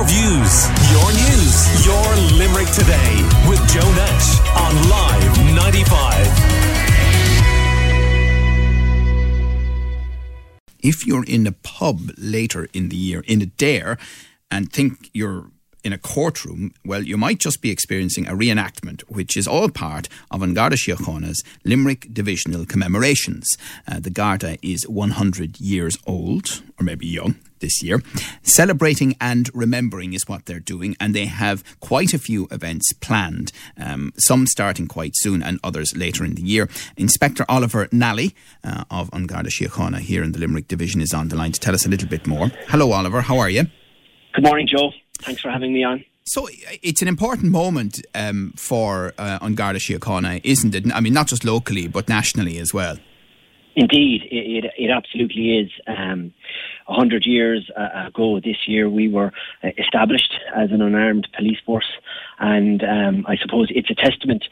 Your views, your news, your Limerick today with Joe Nash on Live 95. If you're in a pub later in the year, in Adare, and think you're in a courtroom, well, you might just be experiencing a reenactment, which is all part of An Garda Síochána's Limerick Divisional Commemorations. Uh, the Garda is 100 years old, or maybe young, this year. Celebrating and remembering is what they're doing, and they have quite a few events planned, um, some starting quite soon and others later in the year. Inspector Oliver Nally uh, of An Garda Síochána here in the Limerick Division is on the line to tell us a little bit more. Hello, Oliver. How are you? Good morning, Joe. Thanks for having me on. So it's an important moment um, for uh, An Garda Síochána, isn't it? I mean, not just locally, but nationally as well. Indeed, it, it, it absolutely is. Um, a hundred years uh, ago this year, we were uh, established as an unarmed police force, and um, I suppose it's a testament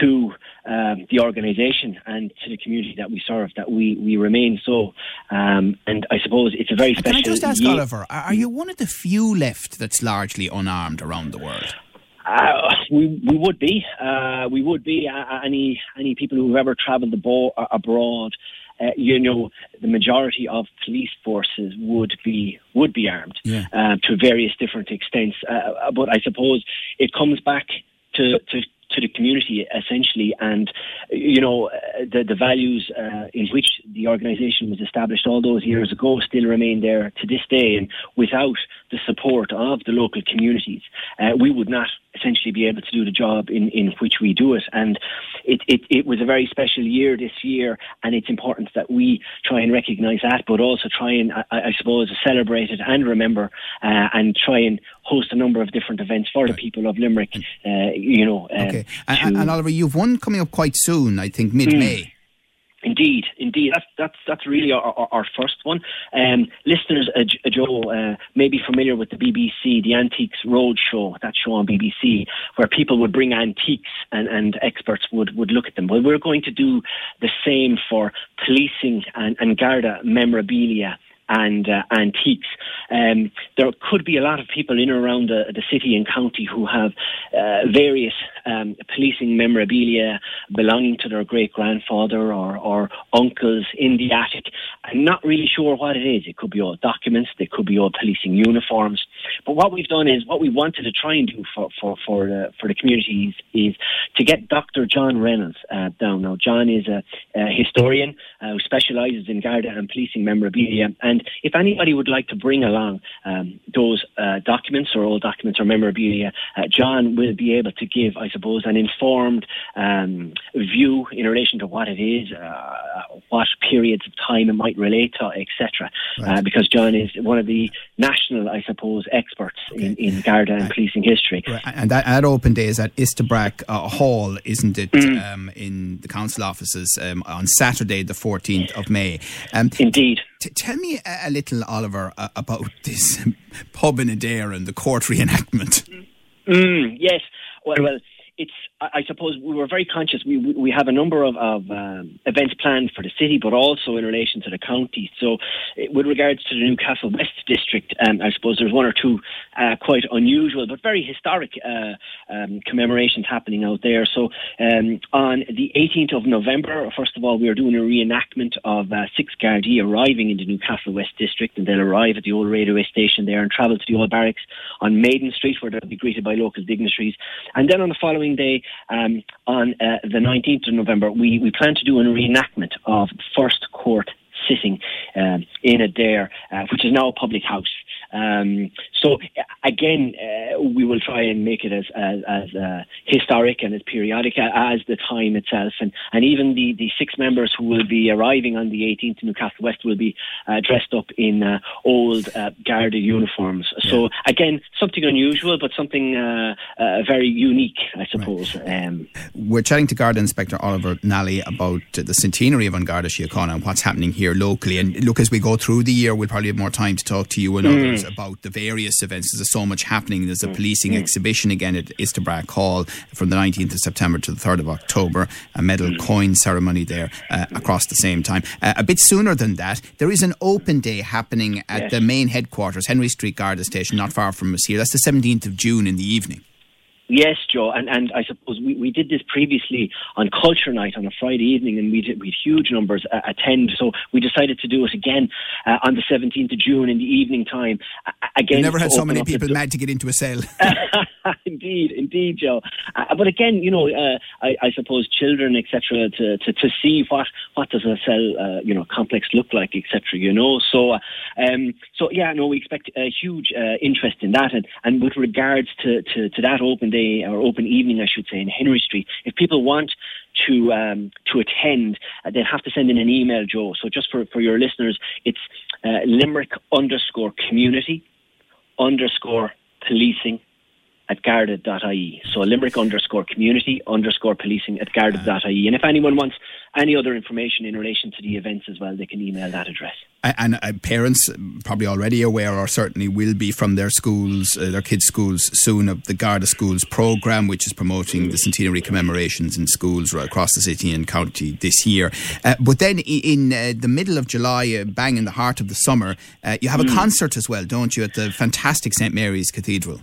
to um, the organisation and to the community that we serve that we, we remain so. Um, and I suppose it's a very special. Can I just ask year. Oliver, are you one of the few left that's largely unarmed around the world? Uh, we we would be uh, we would be uh, any any people who've ever travelled abroad. Uh, you know, the majority of police forces would be would be armed Yeah. uh, to various different extents. Uh, but I suppose it comes back to to to the community essentially, and you know uh, the the values uh, in which the organisation was established all those years ago still remain there to this day. And without the support of the local communities, uh, we would not essentially be able to do the job in, in which we do it. And it, it, it was a very special year this year, and it's important that we try and recognise that, but also try and, I, I suppose, celebrate it and remember uh, and try and host a number of different events for the people of Limerick, uh, you know. Uh, Okay. And, and, Oliver, you've one coming up quite soon, I think mid May. Indeed, indeed. That's that's that's really our, our, our first one. Um, listeners, uh, Joe, uh, may be familiar with the BBC, the Antiques Roadshow, that show on BBC, where people would bring antiques and, and experts would, would look at them. Well, we're going to do the same for policing and, and Garda memorabilia and uh, antiques. Um, there could be a lot of people in and around the, the city and county who have uh, various um, policing memorabilia belonging to their great grandfather or, or uncles in the attic. I'm not really sure what it is. It could be old documents, they could be old policing uniforms. But what we've done is what we wanted to try and do for for for the for the communities is to get Dr. John Reynolds uh, down. Now, John is a, a historian uh, who specialises in Garda and policing memorabilia. And if anybody would like to bring along um, those uh, documents or old documents or memorabilia, uh, John will be able to give, I suppose, an informed um, view in relation to what it is, uh, what periods of time it might relate to, etc. Uh, because John is one of the national, I suppose, experts in, in Garda and policing history. Right, And that, that open day is at Istabraq uh, Hall, isn't it, Mm. um, in the council offices um, on Saturday, the 14th of May. Um, Indeed. T- tell me a, a little, Oliver, uh, about this pub in Adare and the court reenactment. Mm, yes. Well, well, it's. I suppose we were very conscious. We we we have a number of, of um, events planned for the city, but also in relation to the county. So, eh, with regards to the Newcastle West district, um, I suppose there's one or two uh, quite unusual but very historic uh, um, commemorations happening out there. So, um, on the 18th of November, first of all, we are doing a reenactment of uh, six Gardaí arriving in the Newcastle West district, and they'll arrive at the old railway station there and travel to the old barracks on Maiden Street, where they'll be greeted by local dignitaries. And then on the following day, um, on uh, the 19th of November, we, we plan to do a reenactment of first court sitting um, in Adare, uh, which is now a public house. Um, so again, uh, we will try and make it as as, as uh, historic and as periodic as the time itself, and and even the, the six members who will be arriving on the 18th in Newcastle West will be uh, dressed up in uh, old uh, Garda uniforms. So again, something unusual, but something uh, uh, very unique, I suppose. Um, We're chatting to Garda Inspector Oliver Nally about the centenary of An Garda Síochána and what's happening here here locally. And look, as we go through the year, we'll probably have more time to talk to you and mm. others about the various events. There's so much happening. There's a mm. policing mm. exhibition again at Istabraq Hall from the 19th of September to the 3rd of October. A medal mm. coin ceremony there uh, across the same time. Uh, a bit sooner than that, there is an open day happening at yes. the main headquarters, Henry Street Garda Station, not far from us here. That's the 17th of June in the evening. Yes, Joe, and, and I suppose we, we did this previously on Culture Night on a Friday evening, and we did we had huge numbers uh, attend. So we decided to do it again uh, on the seventeenth of June in the evening time. Uh, again, you never had so many people mad to get into a sale. indeed, indeed, Joe. Uh, but again, you know, uh, I, I, suppose children, etc., to, to, to see what what does a cell, uh, you know, complex look like, etc. You know, so um, so yeah, no, we expect a huge interest in that, and, and with regards to, to, to that open day day or open evening, I should say, in Henry Street. If people want to um, to attend, uh, they'll have to send in an email, Joe. So just for, for your listeners, it's uh, Limerick underscore community underscore policing at garda.ie. So Limerick underscore community underscore policing at garda.ie. And if anyone wants any other information in relation to the events as well, they can email that address. And uh, parents probably already aware, or certainly will be from their schools, uh, their kids' schools soon, of the Garda Schools programme, which is promoting the centenary commemorations in schools right across the city and county this year. Uh, but then in uh, the middle of July, uh, bang in the heart of the summer, uh, you have a mm. concert as well, don't you, at the fantastic St Mary's Cathedral?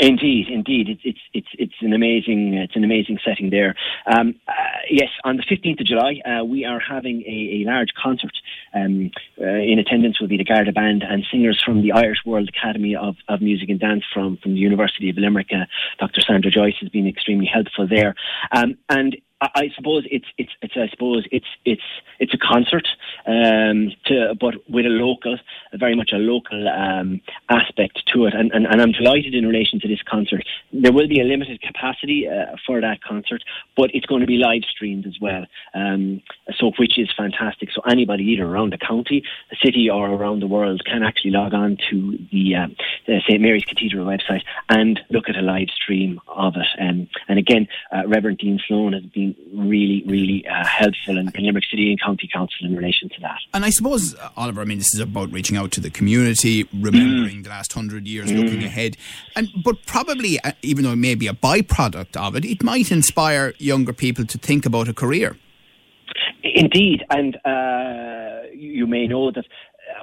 Indeed, indeed, it's it's it's it's an amazing it's an amazing setting there. Um, uh, yes, on the fifteenth of July, uh, we are having a, a large concert. Um, uh, in attendance will be the Garda Band and singers from the Irish World Academy of, of Music and Dance from from the University of Limerick. Uh, Dr. Sandra Joyce has been extremely helpful there, um, and I suppose it's it's it's I suppose it's it's it's a concert, um, to, but with a local, very much a local um, aspect to it, and, and, and I'm delighted in relation to this concert. There will be a limited capacity uh, for that concert, but it's going to be live streamed as well, um, so which is fantastic. So anybody either around the county, the city, or around the world can actually log on to the, uh, St Mary's Cathedral website and look at a live stream of it. Um, and again, uh, Reverend Dean Sloane has been really, really uh, helpful in, Limerick City and County Council in relation to that. And I suppose, uh, Oliver, I mean, this is about reaching out to the community, remembering mm. the last hundred years, mm. looking ahead. And But probably, uh, even though it may be a byproduct of it, it might inspire younger people to think about a career. Indeed, and uh, you may know that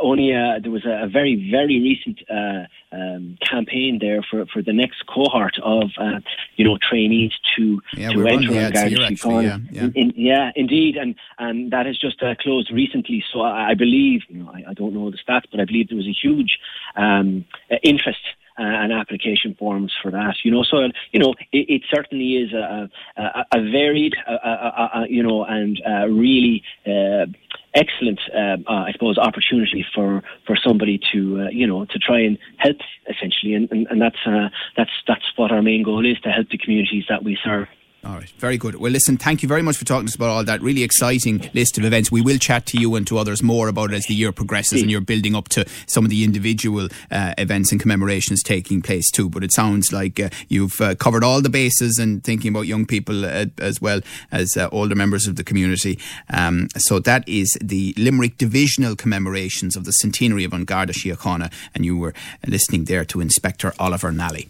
only uh, there was a, a, very very recent uh, um, campaign there for, for the next cohort of uh, you know trainees to yeah, to enter on, actually, yeah, yeah. In, in, yeah, indeed, and and that has just uh, closed recently. So I, I believe you know I, I, don't know the stats, but I believe there was a huge um, interest uh, and application forms for that. You know, so you know it, it certainly is a, a, a varied, a, you know, and uh, really uh, excellent, uh, I suppose, opportunity for, for somebody to uh, you know to try and help essentially, and, and, and that's uh, that's that's what our main goal is to help the communities that we serve. All right, very good. Well, listen, thank you very much for talking to us about all that really exciting list of events. We will chat to you and to others more about it as the year progresses and you're building up to some of the individual uh, events and commemorations taking place too. But it sounds like uh, you've uh, covered all the bases and thinking about young people uh, as well as uh, older members of the community. Um, so that is the Limerick Divisional commemorations of the centenary of An Garda Síochána, and you were listening there to Inspector Oliver Nally.